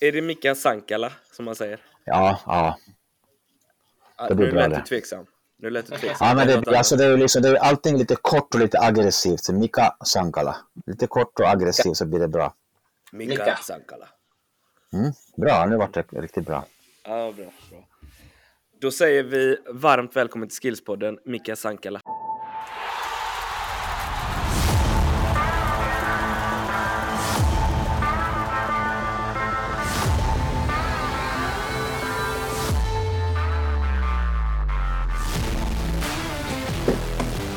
är det Mika Sankala som man säger? Ja, ja. Det blir nu lät du tveksam. Nu lät du tveksam. Ja, men det, alltså det är liksom, det är allting lite kort och lite aggressivt. Mika Sankala. Lite kort och aggressivt så blir det bra. Mika, Mika. Sankala. Mm, bra, nu vart det riktigt bra. Ja, bra, bra. Då säger vi varmt välkommen till Skillspodden, Mika Sankala.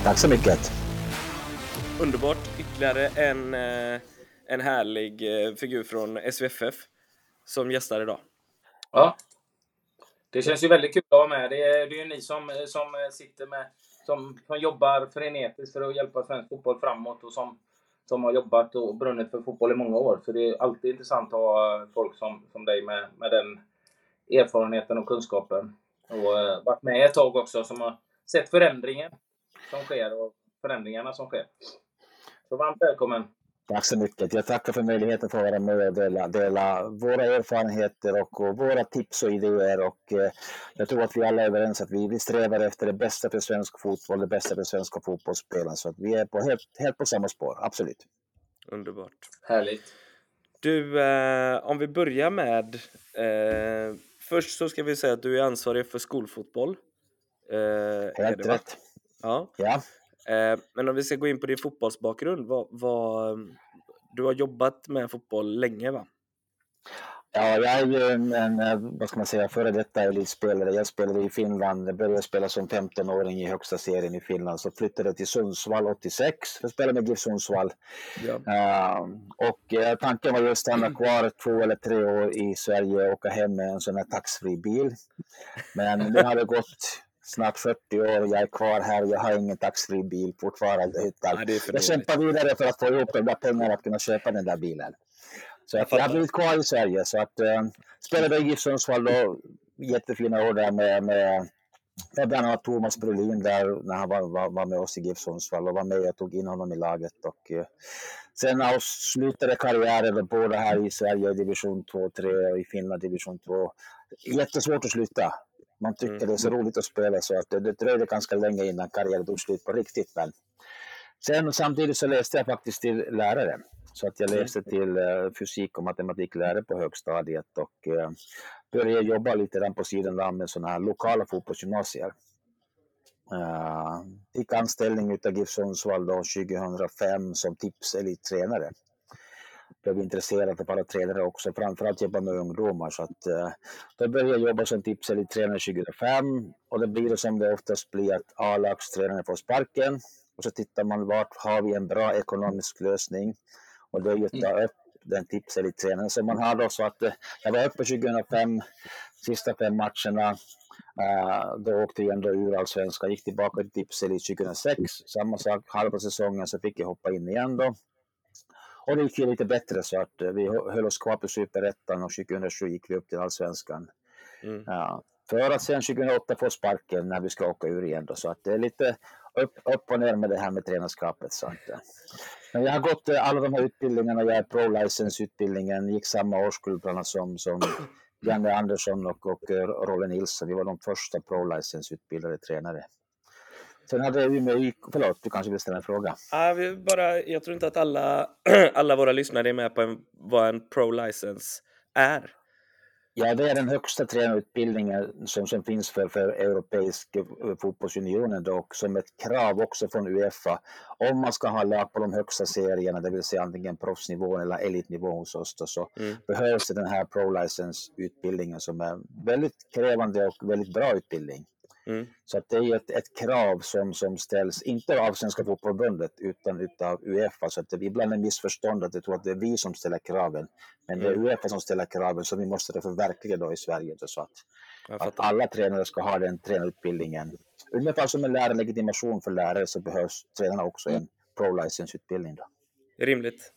Tack så mycket. Underbart. Ytterligare en, eh, en härlig eh, figur från SVFF som gästar idag. Ja. Det känns ju väldigt kul att ha med. Det är, det är ju ni som, som sitter med, som, som jobbar frenetiskt för att hjälpa svensk fotboll framåt och som, som har jobbat och brunnit för fotboll i många år. Så det är alltid intressant att ha folk som, som dig med, med den erfarenheten och kunskapen. Och uh, varit med ett tag också som har sett förändringen som sker och förändringarna som sker. Så varmt välkommen! Tack så mycket. Jag tackar för möjligheten att få vara med och dela, dela våra erfarenheter och, och, våra tips och idéer. Och, eh, jag tror att vi alla är överens att vi, vi strävar efter det bästa för svensk fotboll, det bästa för svenska fotbollsspelare. Så att vi är på, helt, helt på samma spår, absolut. Underbart. Härligt. Du, eh, om vi börjar med... Eh, först så ska vi säga att du är ansvarig för skolfotboll. Eh, helt rätt. Ja. ja. Eh, men om vi ska gå in på din fotbollsbakgrund. Vad, vad, du har jobbat med fotboll länge va? Ja, jag är ju en, en vad ska man säga, före detta elitspelare. Jag spelade i Finland, jag började spela som 15-åring i högsta serien i Finland. Så flyttade jag till Sundsvall 86 för att spela med GIF Sundsvall. Ja. Uh, och uh, tanken var ju att stanna kvar två eller tre år i Sverige och åka hem med en sån här taxfree bil. Men det hade gått snart 40 år och jag är kvar här och jag har ingen taxfree bil fortfarande. Utan ja, jag kämpar vidare för att få ihop de där pengarna att kunna köpa den där bilen. Så jag, jag har blivit kvar i Sverige. Så att, äh, spelade i GIF Sundsvall då, jättefina år där med, med, med bland annat Thomas Brolin där när han var, var, var med oss i GIF Sundsvall och var med och tog in honom i laget. Och, äh, sen avslutade karriären båda här i Sverige division 2, 3 och i Finland division 2. Jättesvårt att sluta. Man tycker mm. det är så roligt att spela så att det, det dröjde ganska länge innan karriären tog slut på riktigt. Men sen samtidigt så läste jag faktiskt till lärare. Så att jag mm. läste till uh, fysik och matematiklärare på högstadiet och uh, började jobba lite grann på sidan med sådana här lokala fotbollsgymnasier. Uh, fick anställning utav GIF Sundsvall 2005 som tipselittränare blev intresserad av alla tränare också, framförallt jobba med ungdomar. Så att, eh, då började jag jobba som tipselittränare 2005 och det blir det som det oftast blir att A-lagstränaren får sparken och så tittar man vart har vi en bra ekonomisk lösning och det är ju att ta upp den tipselittränaren som man har då. Så att eh, jag var uppe 2005, sista fem matcherna. Uh, då åkte jag ändå ur allsvenskan, gick tillbaka till tipselit 2006. Samma sak, halva säsongen så fick jag hoppa in igen då. Och det gick ju lite bättre så att eh, vi höll oss kvar på superettan och 2007 gick vi upp till allsvenskan. Mm. Ja, för att sen 2008 få sparken när vi ska åka ur igen då, så att det är lite upp, upp och ner med det här med tränarskapet. Så att, eh. men jag har gått eh, alla de här utbildningarna, jag är pro-license-utbildningen, gick samma årskull bland annat som, som Janne Andersson och, och Rolle Nilsson. Vi var de första pro-license-utbildade tränare. Sen hade Umeå IK, förlåt, du kanske vill ställa en fråga? Ja, vi bara, jag tror inte att alla, alla våra lyssnare är med på en, vad en pro-license är. Ja, det är den högsta tränarutbildningen som, som finns för, för Europeiska fotbollsunionen då, och som ett krav också från Uefa. Om man ska ha lag på de högsta serierna, det vill säga antingen proffsnivån eller elitnivå hos oss, då, så mm. behövs det den här pro-license-utbildningen som är väldigt krävande och väldigt bra utbildning. Mm. Så att det är ett, ett krav som, som ställs, inte av Svenska Fotbollförbundet utan av Uefa. Så att det ibland är missförstånd att jag tror att det är vi som ställer kraven. Men det är mm. Uefa som ställer kraven så vi måste det förverkliga då i Sverige. Så att, att alla tränare ska ha den tränarutbildningen. Ungefär som en lärarlegitimation för lärare så behövs tränarna också en pro-license-utbildning. Rimligt.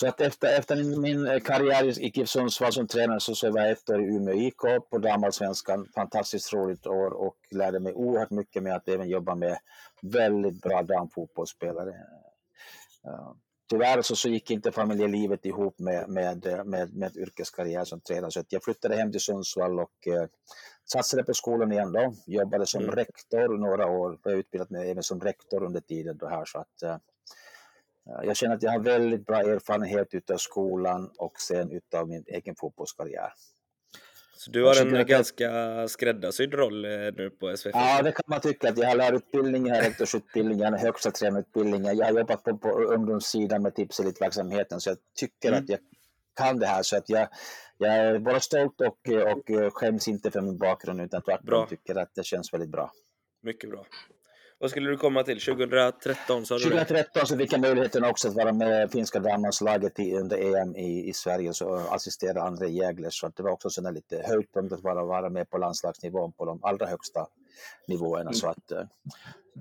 Så att efter, efter min karriär i GIF Sundsvall som tränare så, så var jag ett år i Umeå IK på damallsvenskan. Fantastiskt roligt år och lärde mig oerhört mycket med att även jobba med väldigt bra damfotbollsspelare. tyvärr så, så gick inte familjelivet ihop med, med, med, med yrkeskarriär som tränare. Så jag flyttade hem till Sundsvall och eh, satsade på skolan igen då. Jobbade som mm. rektor några år. Jag utbildat mig även som rektor under tiden då här. Så att, eh, jag känner att jag har väldigt bra erfarenhet utav skolan och sen utav min egen fotbollskarriär. Så du har en ganska skräddarsydd roll eh, nu på SVF? Ja, det kan man tycka. Att jag har lärarutbildning, jag har rektorsutbildning, jag har högsta tränarutbildning. Jag har jobbat på, på ungdomssidan med tipselitverksamheten, så jag tycker mm. att jag kan det här. Så att jag, jag är bara stolt och, och skäms inte för min bakgrund, utan tvärtom tycker att det känns väldigt bra. Mycket bra. Vad skulle du komma till? 2013 sa du 2013 så fick jag möjligheten också att vara med finska damlandslaget under EM i, i Sverige och assistera André Jägler. Så det var också sådana lite höjdpunkt att vara, vara med på landslagsnivån på de allra högsta nivåerna. Mm. Så att, eh,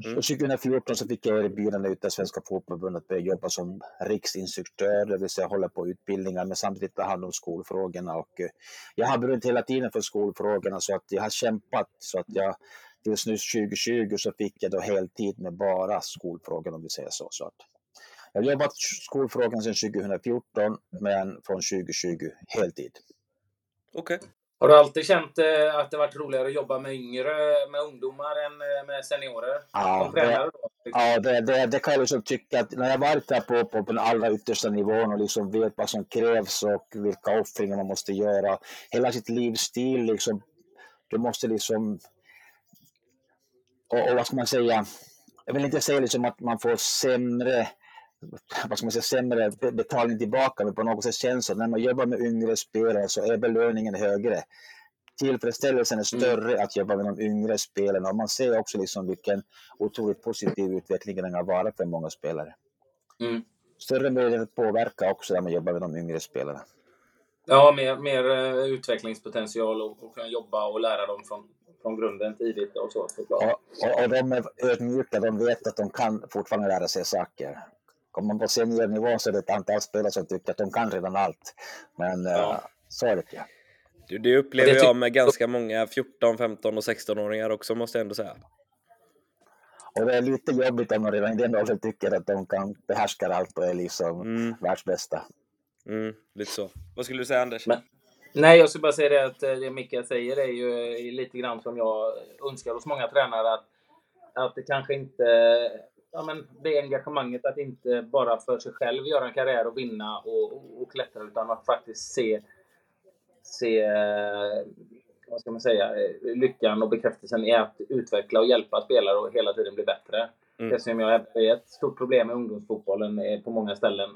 mm. 2014 så fick jag erbjudande av Svenska Fotbollförbundet att börja jobba som riksinstruktör, det vill säga hålla på utbildningar men samtidigt ta hand om skolfrågorna. Och, eh, jag har brunnit hela tiden för skolfrågorna så att jag har kämpat så att jag tills nu 2020 så fick jag då heltid med bara skolfrågor om vi säger så. så att jag har jobbat skolfrågan sedan 2014 men från 2020 heltid. Okej. Okay. Har du alltid känt eh, att det varit roligare att jobba med yngre, med ungdomar än eh, med seniorer? Ja, det, ja det, det, det, kan jag liksom tycka att när jag varit där på, på, på den allra yttersta nivån och liksom vet vad som krävs och vilka offringar man måste göra. Hela sitt livsstil liksom. Du måste liksom och, och, vad ska man säga, jag vill inte säga liksom att man får sämre vad ska man säga, sämre betalning tillbaka, men på något sätt känns det när man jobbar med yngre spelare så är belöningen högre. Tillfredsställelsen är mm. större mm. att jobba med de yngre spelarna och man ser också liksom vilken otroligt positiv utveckling den har varit för många spelare. Mm. Större möjlighet att påverka också när man jobbar med de yngre spelarna. Ja, mer, mer uh, utvecklingspotential och, och kunna jobba och lära dem från, från grunden tidigt och så såklart. Och, och, och de är ödmjuka, de vet att de kan fortfarande lära sig saker. Kommer man på seniornivå så är det ett antal spelare som tycker att de kan redan allt. Men ja. uh, så är det inte. Du, det upplever det jag med ganska många 14, 15 och 16-åringar också måste jag ändå säga. Och det är lite jobbigt om de redan i den åldern tycker att de kan behärska allt och är liksom mm. världsbästa. Mm, lite så. Vad skulle du säga Anders? Men, nej, jag skulle bara säga det att eh, det Mikael säger är ju eh, lite grann som jag önskar hos många tränare att, att det kanske inte ja, men det engagemanget att inte bara för sig själv göra en karriär och vinna och, och, och klättra utan att faktiskt se, se eh, vad ska man säga, lyckan och bekräftelsen i att utveckla och hjälpa spelare och hela tiden bli bättre. Mm. Det som jag är ett stort problem med ungdomsfotbollen på många ställen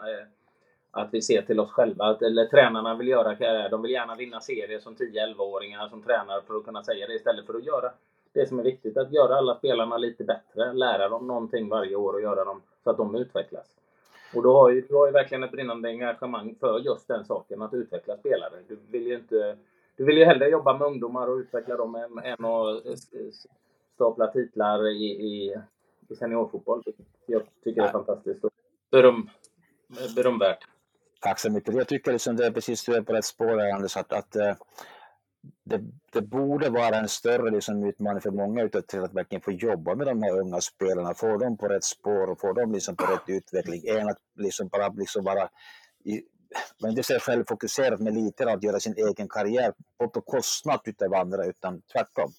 att vi ser till oss själva. Att, eller tränarna vill göra karriär. De vill gärna vinna serier som 10-11-åringar som tränar för att kunna säga det istället för att göra det som är viktigt. Att göra alla spelarna lite bättre. Lära dem någonting varje år och göra dem så att de utvecklas. Och då har ju, du har ju verkligen ett brinnande engagemang för just den saken, att utveckla spelare. Du vill ju inte... Du vill ju hellre jobba med ungdomar och utveckla dem än, än att stapla titlar i, i, i seniorfotboll. Jag tycker det är fantastiskt. Beröm, berömvärt. Tack så mycket. Jag tycker liksom det är precis du är på rätt spår Anders, att, att eh, det, det, borde vara en större liksom, utmaning för många utav till att verkligen få jobba med de här unga spelarna, få dem på rätt spår och få dem liksom på rätt utveckling, än att liksom bara liksom vara i, man inte säga självfokuserat men lite att göra sin egen karriär på, på kostnad utav andra utan tvärtom.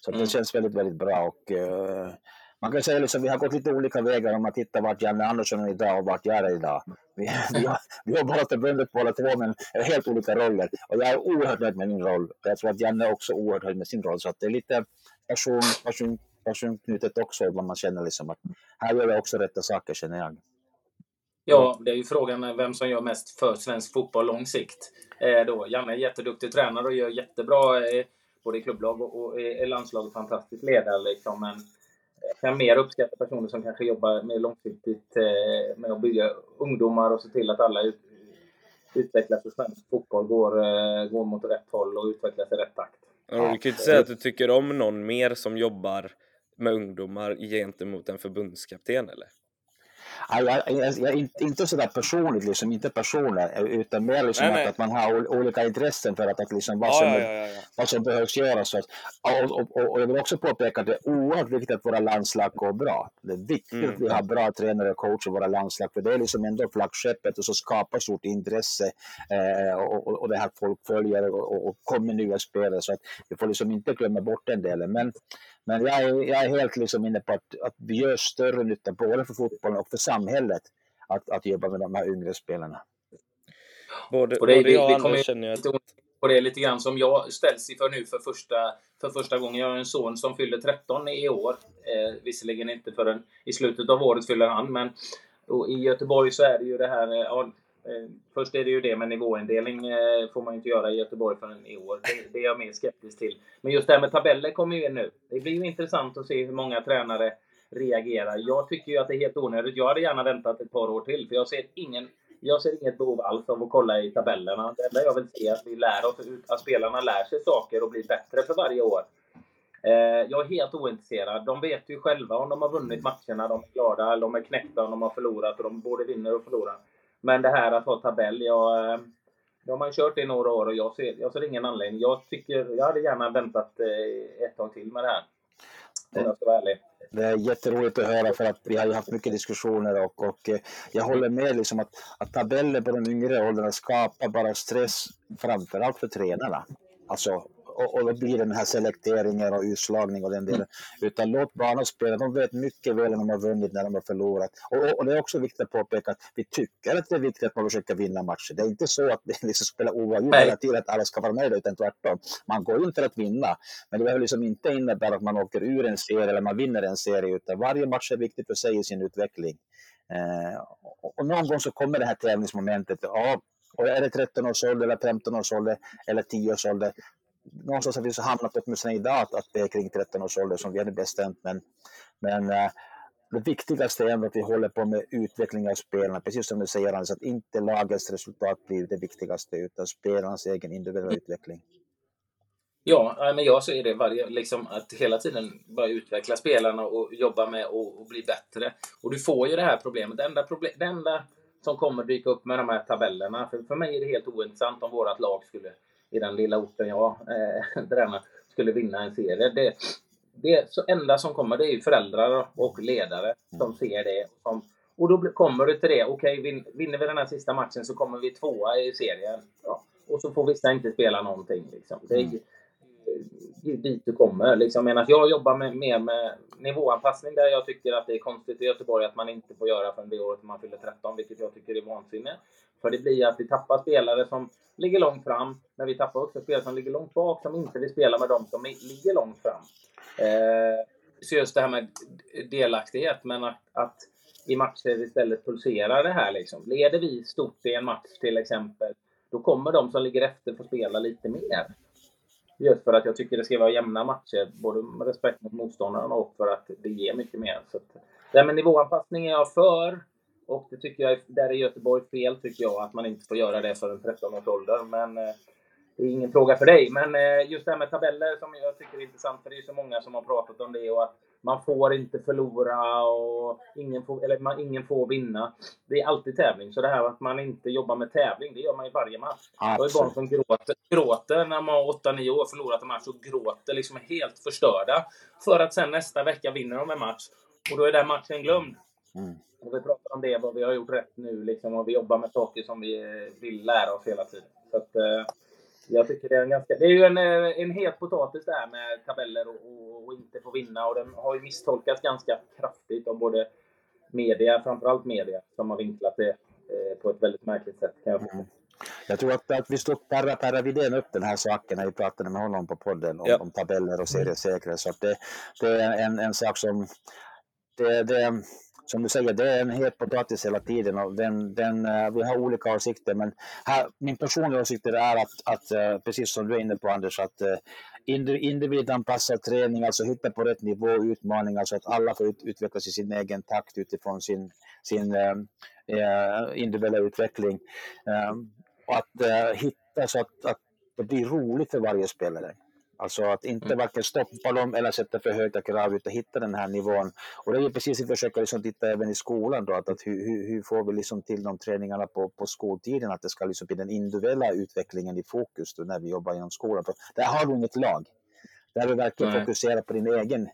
Så mm. det känns väldigt, väldigt bra och uh, man kan säga att liksom, vi har gått lite olika vägar om man tittar vart Janne Andersson är idag och vart jag är idag. Vi, vi, har, vi har båda förbundet båda två, men helt olika roller. Och jag är oerhört nöjd med min roll. Jag tror att Janne är också oerhört nöjd med sin roll. Så att det är lite person, person, personknutet också, vad man känner liksom att här gör jag också rätta saker, känner jag. Ja, det är ju frågan vem som gör mest för svensk fotboll lång sikt. Eh, då, Janne är jätteduktig tränare och gör jättebra eh, både i klubblag och, och i landslag. Fantastisk ledare liksom. Men kan mer uppskatta personer som kanske jobbar mer långsiktigt eh, med att bygga ungdomar och se till att alla ut, utvecklas och svensk fotboll går, eh, går mot rätt håll och utvecklas i rätt takt. Ja, du kan ju inte säga att du tycker om någon mer som jobbar med ungdomar gentemot en förbundskapten eller? Jag, jag, inte, sådär personligt, liksom, inte personer, utan mer liksom Nej, att, nej. att man har olika intressen för att, att liksom vad, som, ja, ja, ja, vad som behövs göras. Och, och, och, och jag vill också påpeka att det är oerhört viktigt att våra landslag går bra. Det är viktigt Mm. att vi har bra tränare och coacher i våra landslag, för det är liksom ändå flaggskeppet och så skapar stort intresse eh, och, och, det här folk följer och, och, och kommer nya spelare. Så att vi får liksom inte glömma bort den delen. Men, men jag, är, jag är helt liksom inne på att, att vi gör större nytta både för fotbollen och för samhället att, att jobba med de här yngre spelarna. Både, Och det- både vi- jag och vi Anders känner ju att... Och det är lite grann som jag ställs inför nu för första, för första gången. Jag har en son som fyller 13 i år. Eh, visserligen inte förrän i slutet av året fyller han, men och i Göteborg så är det ju det här... Eh, ja, eh, Eh, först är det ju det med nivåindelning eh, får man ju inte göra i Göteborg förrän i år. Det, det är jag mer skeptisk till. Men just det här med tabeller kommer ju in nu. Det blir ju intressant att se hur många tränare reagerar. Jag tycker ju att det är helt onödigt. Jag hade gärna väntat ett par år till, för jag ser ingen jag ser inget behov alls av att kolla i tabellerna. Det enda jag vill se är att vi lär oss, att spelarna lär sig saker och blir bättre för varje år. Eh, jag är helt ointresserad. De vet ju själva om de har vunnit matcherna, de är glada, eller de är knäckta om de har förlorat och de både vinner och förlorar. Men det här att ha tabell, jag, eh, jag har man kört i några år och jag ser, jag ser ingen anledning. Jag, tycker, jag hade gärna väntat eh, ett tag till med det här. Om jag ska vara ärlig. Det är jätteroligt att höra för att vi har ju haft mycket diskussioner och, och eh, jag håller med liksom att, att tabeller på de yngre åldrarna skapar bara stress framförallt för tränarna. Alltså, och, och då blir den här selekteringen och utslagning och den delen. Utan låt barnen spela. De vet mycket väl när de har vunnit, när de har förlorat. Och, och, det är också viktigt att påpeka att vi tycker att det är viktigt att man försöker vinna matcher. Det är inte så att vi liksom spelar oavgjort hela tiden, att alla ska vara med, utan tvärtom. Man går in för att vinna. Men det behöver liksom inte innebära att man åker ur en serie eller man vinner en serie, utan varje match är viktig för sig i sin utveckling. Eh, och, och någon gång så kommer det här tävlingsmomentet. Ja, och är det 13 års ålder, eller 15 års ålder eller 10 års ålder? Någonstans har vi så hamnat åtminstone idag att, att det är kring 13 års ålder som vi hade bestämt. Men, men eh, det viktigaste är ändå att vi håller på med utveckling av spelarna, precis som du säger Anders, att inte lagets resultat blir det viktigaste, utan spelarnas egen individuella utveckling. Ja, men jag ser det varje, liksom att hela tiden bara utveckla spelarna och jobba med och, och bli bättre. Och du får ju det här problemet. Det enda, problem, det enda som kommer dyka upp med de här tabellerna, för, för mig är det helt ointressant om vårt lag skulle, i den lilla orten jag eh, tränar, skulle vinna en serie. Det, det så enda som kommer det är ju föräldrar och ledare som ser det. Som, och då kommer du till det, okej vin, vinner vi den här sista matchen så kommer vi tvåa i serien. Ja. Och så får vissa inte spela någonting. Liksom. Det Mm dit du kommer. Liksom, medan jag jobbar med, mer med nivåanpassning där jag tycker att det är konstigt i Göteborg att man inte får göra förrän det året man fyller 13, vilket jag tycker är vansinne. För det blir att vi tappar spelare som ligger långt fram, men vi tappar också spelare som ligger långt bak som inte vill spela med dem som ligger långt fram. Eh, så just det här med delaktighet, men att, att i matcher istället pulsera det här. Liksom. Leder vi stort i en match till exempel, då kommer de som ligger efter få spela lite mer. Just för att jag tycker det ska vara jämna matcher, både med respekt mot motståndaren och för att det ger mycket mer. Så att, det här med nivåanpassning är jag för. Och det tycker jag, där är Göteborg fel tycker jag, att man inte får göra det för en 13 års ålder. Men eh, det är ingen fråga för dig. Men eh, just det här med tabeller som jag tycker är intressant, för det är så många som har pratat om det och att man får inte förlora och ingen får, eller man, ingen får vinna. Det är alltid tävling. Så det här att man inte jobbar med tävling, det gör man i varje match. Jag har ju barn Absolut. som gråter, gråter när man har 8-9 år förlorat en match och gråter liksom är helt förstörda. För att sen nästa vecka vinner de en match. Och då är den matchen glömd. Mm. Och vi pratar om det, vad vi har gjort rätt nu liksom, och vi jobbar med saker som vi vill lära oss hela tiden. Så att, eh, jag tycker det är en ganska... Det är ju en, eh, en het potatis det här med tabeller och, och, och inte få vinna. Och den har ju misstolkats ganska kraftigt av både media, framförallt media, som har vinklat det eh, på ett väldigt märkligt sätt kan jag. Mm. Jag tror att, att vi stod Perra, Perra Widén upp den här saken när vi pratade med honom på podden om, Ja. om tabeller och seriesäkra. Så att det, det är en, en sak som, det, det, som du säger, det är en het potatis hela tiden och den, den, eh, vi har olika åsikter. Men här, min personliga åsikt är att, att eh, precis som du är inne på Anders, att eh, individanpassad träning, alltså hitta på rätt nivå utmaningar så att alla får ut, utvecklas i sin egen takt utifrån sin, sin eh, individuella utveckling. Eh, och att eh, hitta så att, att det blir roligt för varje spelare. Alltså att inte Mm. varken stoppa dem eller sätta för höga krav utan hitta den här nivån. Och det är ju precis det vi försöker liksom titta även i skolan då, att, att hur, hur, får vi liksom till de träningarna på, på skoltiden, att det ska liksom bli den individuella utvecklingen i fokus då när vi jobbar inom skolan. För där har du inget lag. Där vi verkligen Nej. fokuserar på din egen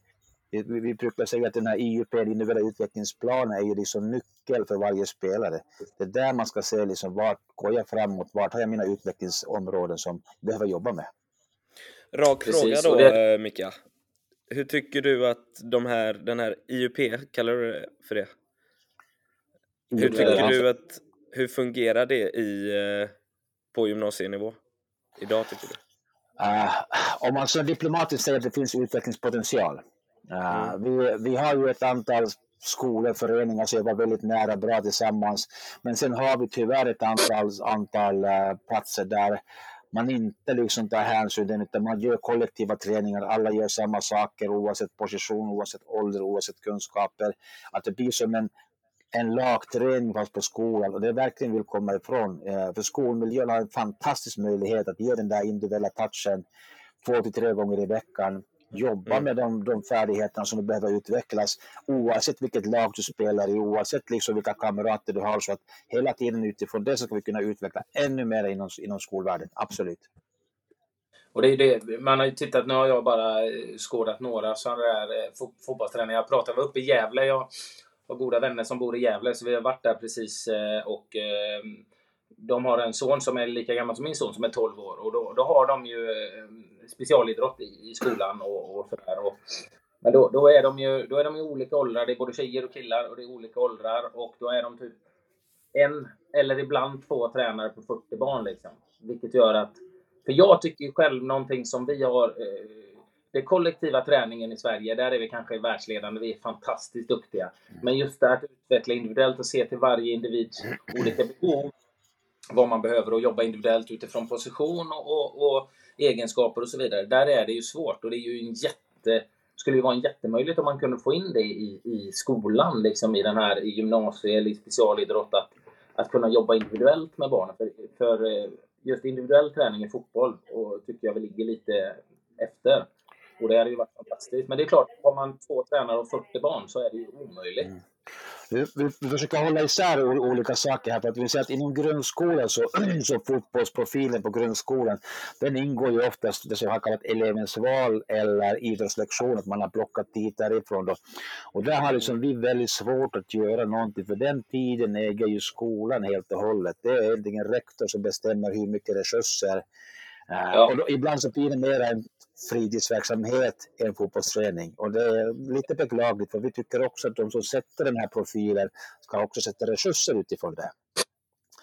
vi, brukar säga att den här IUP, individuella utvecklingsplanen, är ju liksom nyckel för varje spelare. Det är där man ska se liksom vart går jag framåt, vart har jag mina utvecklingsområden som jag behöver jobba med. Rak Precis, fråga då, och det- eh, Mika. Hur tycker du att de här, den här IUP, kallar du det för det? Hur tycker du att, hur fungerar det i, eh, på gymnasienivå? Idag tycker du? Uh, om man så diplomatiskt säger att det finns utvecklingspotential. Uh, vi, vi har ju ett antal skolor, föreningar som jobbar väldigt nära bra tillsammans. Men sen har vi tyvärr ett antal, antal eh, platser där man inte liksom tar hänsyn till utan man gör kollektiva träningar. Alla gör samma saker oavsett position, oavsett ålder, oavsett kunskaper. Att det blir som en, en lagträning fast på skolan och det är verkligen vill komma ifrån. Eh, för skolmiljön har en fantastisk möjlighet att ge den där individuella touchen två till tre gånger i veckan. Jobba Mm. med de, de färdigheterna som behöver utvecklas oavsett vilket lag du spelar i, oavsett liksom vilka kamrater du har. Så att hela tiden utifrån det så ska vi kunna utveckla ännu mer inom, inom skolvärlden. Absolut. Och det är det, man har ju tittat, nu har jag bara eh, skådat några sådana där eh, fo- fotbollstränare. Jag pratade, var uppe i Gävle. Jag har goda vänner som bor i Gävle, så vi har varit där precis eh, och eh, de har en son som är lika gammal som min son som är 12 år och då, då har de ju specialidrott i, i skolan och, och sådär. Och, men då, då, är de ju, då är de i olika åldrar. Det är både tjejer och killar och det är olika åldrar och då är de typ en eller ibland två tränare på 40 barn liksom. Vilket gör att, för jag tycker ju själv någonting som vi har, eh, den kollektiva träningen i Sverige, där är vi kanske världsledande, vi är fantastiskt duktiga. Men just det här att utveckla individuellt och se till varje individs olika behov, vad man behöver och jobba individuellt utifrån position och, och, och egenskaper och så vidare. Där är det ju svårt och det är ju en jätte skulle ju vara en jättemöjlighet om man kunde få in det i, i skolan, liksom i den här i gymnasiet eller i specialidrott, att, att kunna jobba individuellt med barnen. För, för eh, just individuell träning i fotboll och tycker jag vi ligger lite efter. Och det hade ju varit fantastiskt. Men det är klart, har man två tränare och 40 barn så är det ju omöjligt. Mm. Vi, vi, försöker hålla isär olika saker här. För att vi säger att inom grundskolan så, så fotbollsprofilen på grundskolan den ingår ju oftast det som har kallat elevens val eller idrottslektion, att man har plockat dit därifrån. Då. Och där har liksom vi väldigt svårt att göra någonting för den tiden äger ju skolan helt och hållet. Det är egentligen rektor som bestämmer hur mycket resurser Eh, Ja. Och då, ibland så blir det mer en fritidsverksamhet än fotbollsträning. Och det är lite beklagligt för vi tycker också att de som sätter den här profilen ska också sätta resurser utifrån det.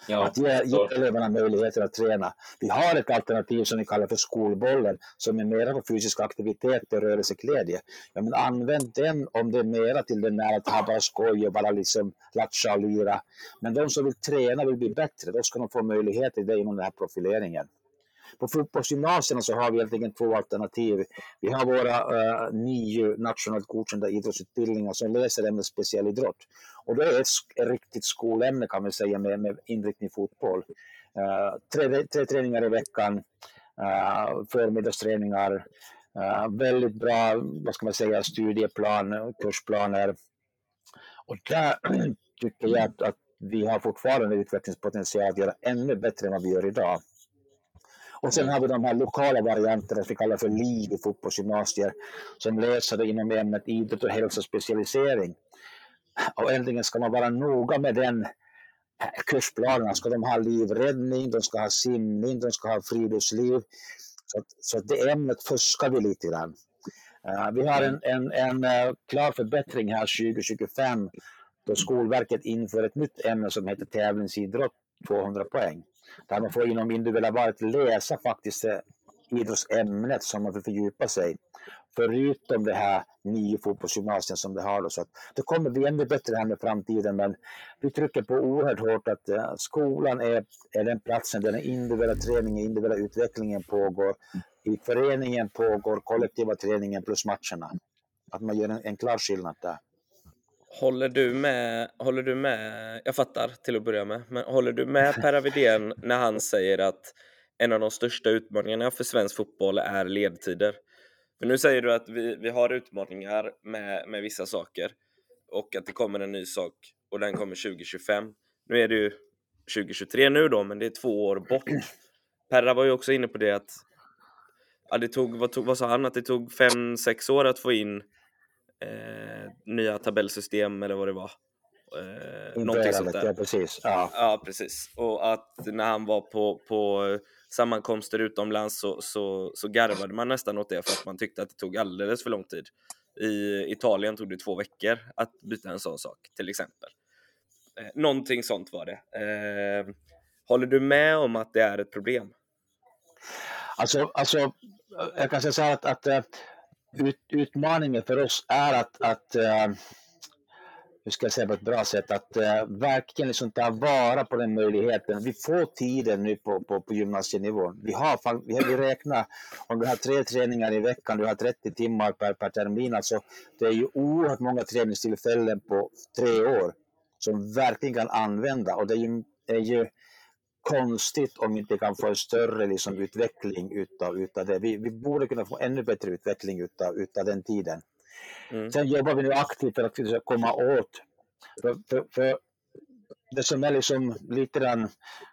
Ja, Att ge, ge eleverna möjligheter att träna. Vi har ett alternativ som vi kallar för skolbollen som är mera på fysisk aktivitet och rörelseglädje. Ja, men använd den om det är mera till den här att ha bara skoj och bara liksom latcha och lira. Men de som vill träna vill bli bättre, då ska de få möjlighet till det inom den här profileringen. På fotbollsgymnasierna så har vi egentligen två alternativ. Vi har våra uh, nio nationellt godkända idrottsutbildningar som läser ämnet specialidrott. Och det är ett riktigt skolämne kan vi säga med, med inriktning fotboll. Uh, tre, tre träningar i veckan, uh, förmiddagsträningar, uh, väldigt bra vad ska man säga, studieplan, kursplaner. Och där tycker jag att, att vi har fortfarande utvecklingspotential att göra ännu bättre än vad vi gör idag. Och sen har vi de här lokala varianterna som vi kallar för LIV i fotbollsgymnasier som läser det inom ämnet idrott och hälsospecialisering. Och äntligen ska man vara noga med den eh, kursplanerna. Ska de ha livräddning, de ska ha simning, de ska ha friluftsliv. Så, att, så att det ämnet fuskar vi lite grann. Uh, vi har en, en, en uh, klar förbättring här 2025 då Skolverket inför ett nytt ämne som heter tävlingsidrott 200 poäng. Där man får inom individuella valet läsa faktiskt eh, idrottsämnet som man vill fördjupa sig. Förutom det här nio fotbollsgymnasien som vi har. Då. Så att det kommer bli ännu bättre här med framtiden men vi trycker på oerhört hårt att eh, skolan är, är den platsen där den individuella träningen, individuella utvecklingen pågår. I föreningen pågår kollektiva träningen plus matcherna. Att man gör en, en klar skillnad där. Håller du med, håller du med, jag fattar till att börja med, men håller du med Per Widén när han säger att en av de största utmaningarna för svensk fotboll är ledtider. För nu säger du att vi, vi har utmaningar med, med vissa saker och att det kommer en ny sak och den kommer 2025. Nu är det ju 2023 nu då, men det är två år bort. Perra var ju också inne på det att ja, det tog, vad, tog, vad sa han, att det tog fem sex år att få in nya tabellsystem eller vad det var. Eh, någonting sånt där. Ja, precis. Ja. ja, precis. Och att när han var på, på sammankomster utomlands så, så, så garvade man nästan åt det för att man tyckte att det tog alldeles för lång tid. I Italien tog det två veckor att byta en sån sak, till exempel. Eh, någonting sånt var det. Eh, håller du med om att det är ett problem? Alltså, alltså jag kan säga så här att, att eh, ut, utmaningen för oss är att, att uh, hur ska jag säga på ett bra sätt, att uh, verkligen liksom ta vara på den möjligheten. Vi får tiden nu på, på, på gymnasienivå. Vi har, vi har vi räknat, om du har tre träningar i veckan, du har 30 timmar per, per termin, alltså det är ju oerhört många träningstillfällen på tre år som verkligen kan använda och det är ju, är ju konstigt om vi inte kan få en större liksom, utveckling utav, utav det. Vi, vi borde kunna få ännu bättre utveckling utav, utav den tiden. Mm. Sen jobbar vi nu aktivt för att komma åt, för, för, för det som är liksom lite grann,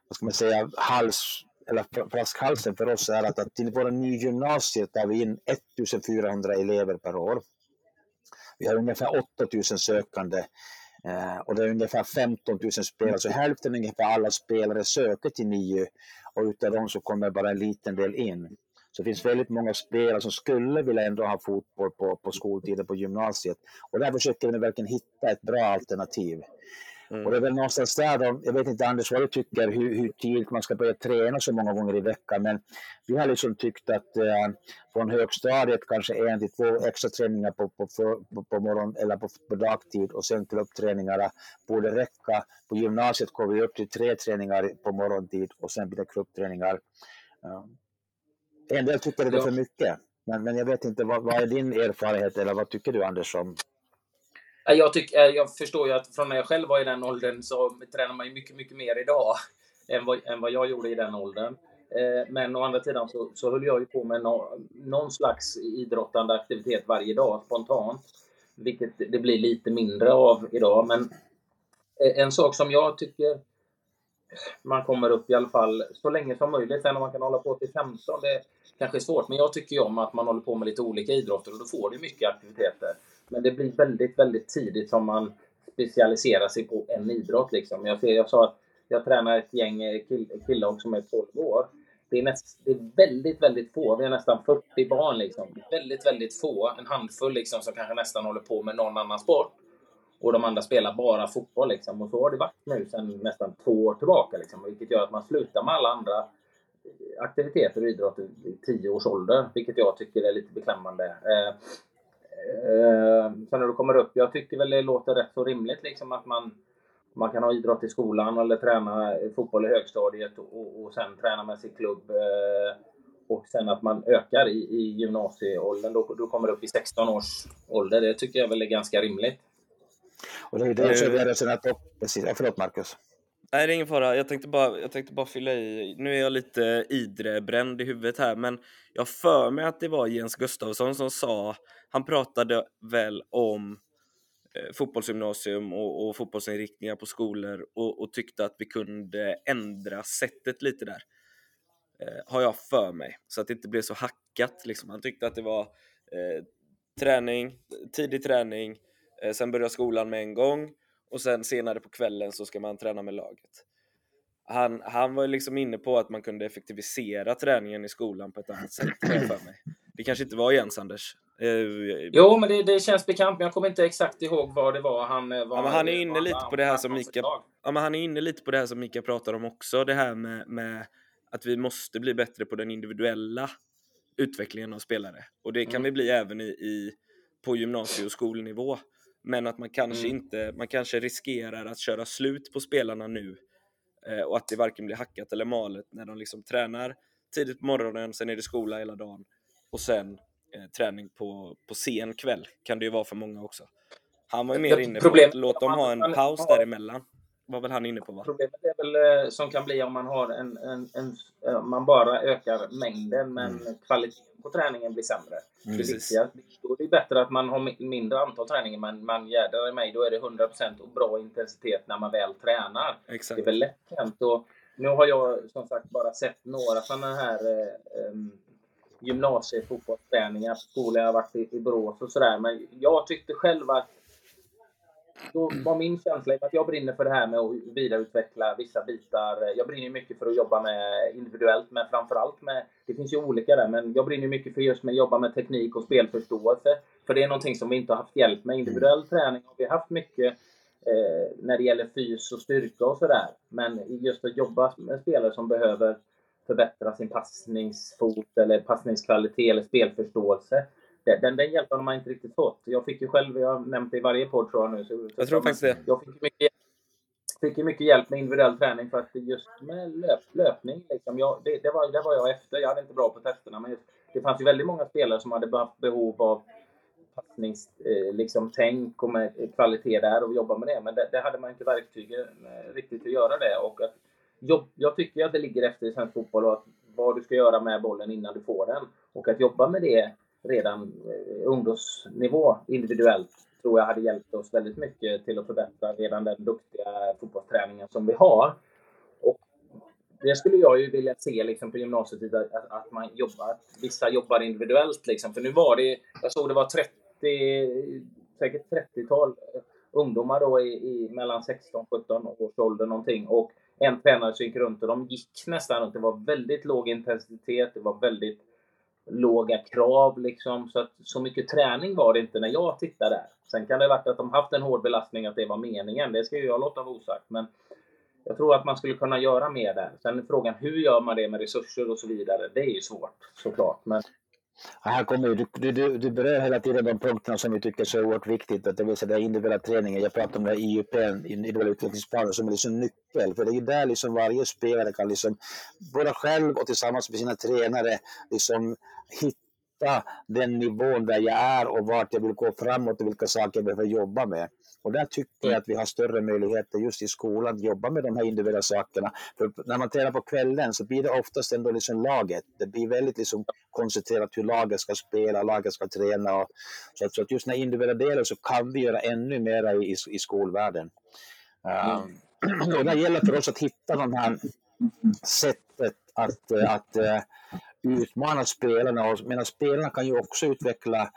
vad ska man säga, hals, eller flaskhalsen för oss är att, att till våra nygymnasier tar vi in 1400 elever per år. Vi har ungefär 8000 sökande Eh, och det är ungefär 15 000 spelare, så hälften ungefär alla spelare söker till NIU och utav dem så kommer bara en liten del in. Så det finns väldigt många spelare som skulle vilja ändå ha fotboll på, på skoltiden på gymnasiet. Och där försöker vi verkligen hitta ett bra alternativ. Mm. Och det är väl någonstans där då, jag vet inte Anders vad du tycker, hur, hur tidigt man ska börja träna så många gånger i veckan, men vi har liksom tyckt att eh, från högstadiet kanske en till två extra träningar på, på, på, på morgon eller på, på dagtid och sen klubbträningarna borde räcka. På gymnasiet går vi upp till tre träningar på morgontid och sen blir det klubbträningar. En del tycker det är för mycket, men, men jag vet inte, vad, vad är din erfarenhet eller vad tycker du Anders om jag, tycker, eh, jag förstår ju att från när jag själv var i den åldern så tränar man ju mycket, mycket mer idag än vad, än vad jag gjorde i den åldern. Eh, men å andra sidan så, så höll jag ju på med no, någon slags idrottande aktivitet varje dag spontant. Vilket det blir lite mindre av idag. Men eh, en sak som jag tycker man kommer upp i alla fall så länge som möjligt. Sen om man kan hålla på till 15, det kanske är svårt. Men jag tycker ju om att man håller på med lite olika idrotter och då får du mycket aktiviteter. Men det blir väldigt, väldigt tidigt som man specialiserar sig på en idrott. Liksom. Jag, ser, jag sa att jag tränar ett gäng eh, killar som är 12 år. Det är, näst, det är väldigt, väldigt få. Vi är nästan 40 barn. Liksom. Väldigt, väldigt få. En handfull liksom, som kanske nästan håller på med någon annan sport. Och de andra spelar bara fotboll. Liksom. Och så har det varit nu sedan nästan två år tillbaka. Liksom. Vilket gör att man slutar med alla andra eh, aktiviteter och idrott i tio års ålder. Vilket jag tycker är lite beklämmande. Eh, Eh, sen när du kommer upp, jag tycker väl det låter rätt så rimligt liksom att man, man kan ha idrott i skolan eller träna fotboll i högstadiet och, och sen träna med sin klubb. Eh, och sen att man ökar i, i gymnasieåldern, då, då kommer upp i 16 års ålder. Det tycker jag väl är ganska rimligt. Och det är det vi har resonerat på. Förlåt Marcus. Nej, det är ingen fara. Jag tänkte, bara, jag tänkte bara fylla i. Nu är jag lite Idre-bränd i huvudet här, men jag för mig att det var Jens Gustafsson som sa, han pratade väl om eh, fotbollsgymnasium och, och fotbollsinriktningar på skolor och, och, tyckte att vi kunde ändra sättet lite där. Eh, har jag för mig, så att det inte blev så hackat. Liksom. Han tyckte att det var eh, träning, tidig träning, eh, sen börja skolan med en gång och sen senare på kvällen så ska man träna med laget. Han, han var liksom inne på att man kunde effektivisera träningen i skolan på ett annat sätt, för mig. Det kanske inte var Jens, Anders? Eh, jo, men det, det, känns bekant, men jag kommer inte exakt ihåg vad det var han... Var, ja, men han är inne lite på det här som Mika... Ja, men han är inne lite på det här som Mika pratar om också, det här med, med att vi måste bli bättre på den individuella utvecklingen av spelare. Och det kan mm. vi bli även i, i på gymnasie och skolnivå. Men att man kanske mm. inte, man kanske riskerar att köra slut på spelarna nu eh, och att det varken blir hackat eller malet när de liksom tränar tidigt på morgonen, sen är det skola hela dagen och sen eh, träning på, på sen kväll kan det ju vara för många också. Han var ju mer inne på att låta dem ha en paus däremellan. var väl han inne på va? Problemet är väl eh, som kan bli om man har en, en, en eh, man bara ökar mängden men mm. kvaliteten på träningen blir sämre. Mm, det viktiga, är det bättre att man har mindre antal träningar men man jädrar i mig, då är det 100% och bra intensitet när man väl tränar. Exakt. Det är väl lätt hänt. Och nu har jag som sagt bara sett några sådana här eh, gymnasiefotbollsträningar på skolor. Jag har varit i, i Borås och sådär. Men jag tyckte själv att då var min känsla att jag brinner för det här med att vidareutveckla vissa bitar. Jag brinner mycket för att jobba med individuellt, men framförallt med, det finns ju olika där, men jag brinner mycket för just med att jobba med teknik och spelförståelse. För det är någonting som vi inte har haft hjälp med. Individuell träning har vi haft mycket eh, när det gäller fys och styrka och sådär. Men just att jobba med spelare som behöver förbättra sin passningsfot eller passningskvalitet eller spelförståelse den, den hjälpen har man inte riktigt fått. Jag fick ju själv, jag har nämnt det i varje podd tror jag nu. Så, jag tror faktiskt det. Jag fick mycket, fick mycket hjälp med individuell träning för att just med löp, löpning, liksom, jag, det, det, var, det var jag efter. Jag hade inte bra på testerna, men just, det fanns ju väldigt många spelare som hade haft behov av passningstänk eh, liksom, och med kvalitet där och jobba med det. Men det, det hade man inte verktygen eh, riktigt att göra det. Och att jobb, jag tycker att det ligger efter i svensk fotboll och att vad du ska göra med bollen innan du får den. Och att jobba med det redan eh, ungdomsnivå individuellt tror jag hade hjälpt oss väldigt mycket till att förbättra redan den duktiga fotbollsträningen som vi har. Och det skulle jag ju vilja se liksom på gymnasiet, att, att man jobbar, att vissa jobbar individuellt. Liksom. För nu var det, jag såg det var 30, säkert 30-tal ungdomar då i, i mellan 16 17 års ålder någonting. Och en tränare som gick runt och de gick nästan runt. Det var väldigt låg intensitet, det var väldigt låga krav liksom. Så att så mycket träning var det inte när jag tittade där. Sen kan det ha varit att de haft en hård belastning, att det var meningen. Det ska ju jag låta vara osagt. Men jag tror att man skulle kunna göra mer där. Sen är frågan hur gör man det med resurser och så vidare. Det är ju svårt såklart. Men här kommer du, du, du, du berör hela tiden de punkterna som vi tycker är så oerhört viktigt, att det vill säga individuella träningen. Jag pratar om det IUP, individuella utvecklingsplanen, som är liksom nyckel. För det är ju där liksom varje spelare kan liksom, både själv och tillsammans med sina tränare, liksom hitta den nivån där jag är och vart jag vill gå framåt och vilka saker jag behöver jobba med. Och där tycker jag att vi har större möjligheter just i skolan att jobba med de här individuella sakerna. För när man tränar på kvällen så blir det oftast ändå liksom laget. Det blir väldigt liksom koncentrerat hur laget ska spela, laget ska träna. Och, så, att, just när individuella delen så kan vi göra ännu mer i, i skolvärlden. Mm. Uh, och det gäller för oss att hitta de här sättet att, att uh, utmana spelarna. Och, medan spelarna kan ju också utveckla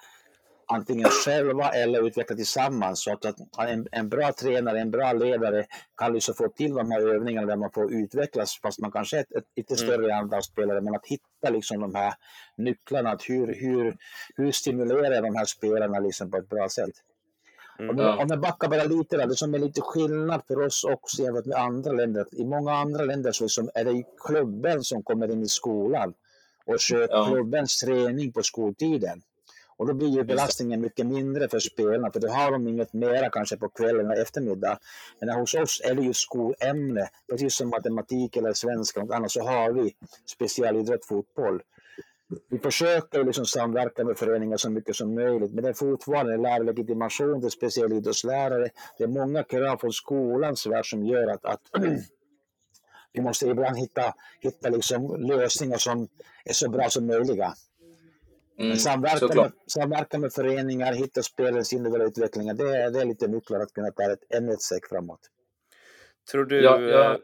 antingen själva eller utveckla tillsammans. Så att, att en, en, bra tränare, en bra ledare kan liksom få till de här övningarna där man får utvecklas fast man kanske är ett, ett lite mm. större antal spelare. Men att hitta liksom de här nycklarna, att hur, hur, hur stimulerar de här spelarna liksom på ett bra sätt. Mm. Om, jag backar bara lite där, det som är lite skillnad för oss också jämfört med andra länder. I många andra länder så liksom är det klubben som kommer in i skolan och kör ja. klubbens träning på skoltiden. Och då blir ju belastningen mycket mindre för spelarna, för då har de inget mera kanske på kvällen och eftermiddag. Men hos oss är det ju skolämne, precis som matematik eller svenska och annat, så har vi specialidrott fotboll. Vi försöker liksom samverka med föreningar så mycket som möjligt, men det är fortfarande lärarlegitimation till specialidrottslärare. Det är många krav från skolans värld som gör att, att vi måste ibland hitta, hitta liksom lösningar som är så bra som möjliga. Mm, samverka, med, samverka med föreningar, hitta spelens individuella utvecklingar, det är, det är lite nycklar att kunna ta ett, ännu ett steg framåt. Tror du, ja, ja. Eh,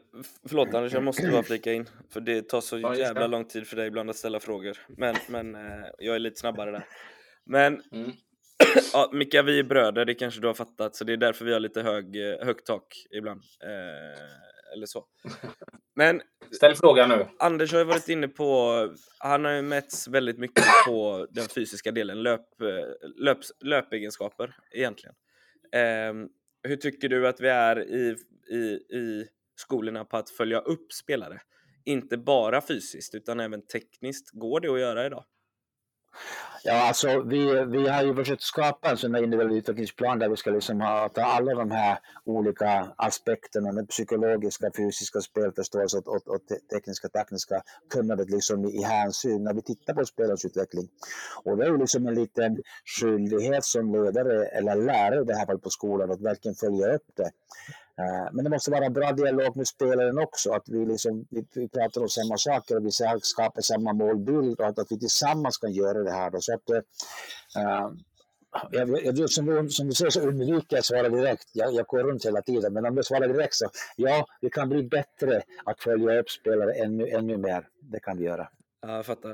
förlåt Anders, jag måste bara flika in, för det tar så ja, jävla lång tid för dig ibland att ställa frågor, men, men eh, jag är lite snabbare där. Men mm. ja, Micka, vi är bröder, det kanske du har fattat, så det är därför vi har lite hög, eh, högt tak ibland. Eh, eller så. Men Ställ frågan nu. Anders har ju varit inne på, han har ju mätts väldigt mycket på den fysiska delen, löp, löp, löpegenskaper egentligen. Eh, hur tycker du att vi är i, i, i skolorna på att följa upp spelare? Inte bara fysiskt utan även tekniskt. Går det att göra idag? Ja, alltså vi, vi har ju försökt skapa en sån här individuell utvecklingsplan där vi ska liksom ha, ta alla de här olika aspekterna, den psykologiska, fysiska, spelförståelse och, och, och tekniska, tekniska kunnandet liksom i, i hänsyn när vi tittar på spelens utveckling. Och det är ju liksom en liten skyldighet som ledare eller lärare i det här fallet på skolan att verkligen följa upp det. Uh, men det måste vara bra dialog med spelaren också, att vi, liksom, vi, vi pratar om samma saker och vi skapar samma målbild och att, att vi tillsammans kan göra det här. Då. Så att, uh, jag, jag, som, som du säger så undviker jag att svara direkt. Jag, jag går runt hela tiden. Men om du svarar direkt så ja, vi kan bli bättre att följa upp spelare ännu, ännu mer. Det kan vi göra. Ja, jag fattar.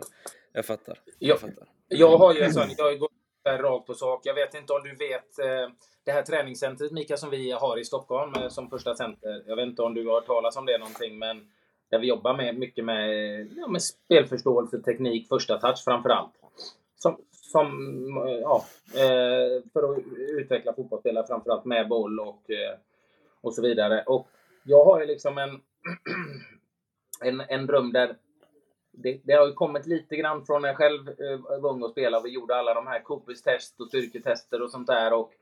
Jag fattar. Jag, jag, fattar. jag har ju en sån, jag går rakt på sak. Jag vet inte om du vet eh, det här träningscentret Mika som vi har i Stockholm eh, som första center. Jag vet inte om du har hört talas om det någonting, men där vi jobbar med mycket med, ja, med spelförståelse, teknik, första touch framförallt. Som, som eh, ja, eh, för att utveckla fotbollsspelare framförallt med boll och, eh, och så vidare. Och jag har ju liksom en, en, en dröm där det, det, har ju kommit lite grann från när jag själv eh, var ung och spelade. Vi gjorde alla de här Coopers-test och styrketester och sånt där. Och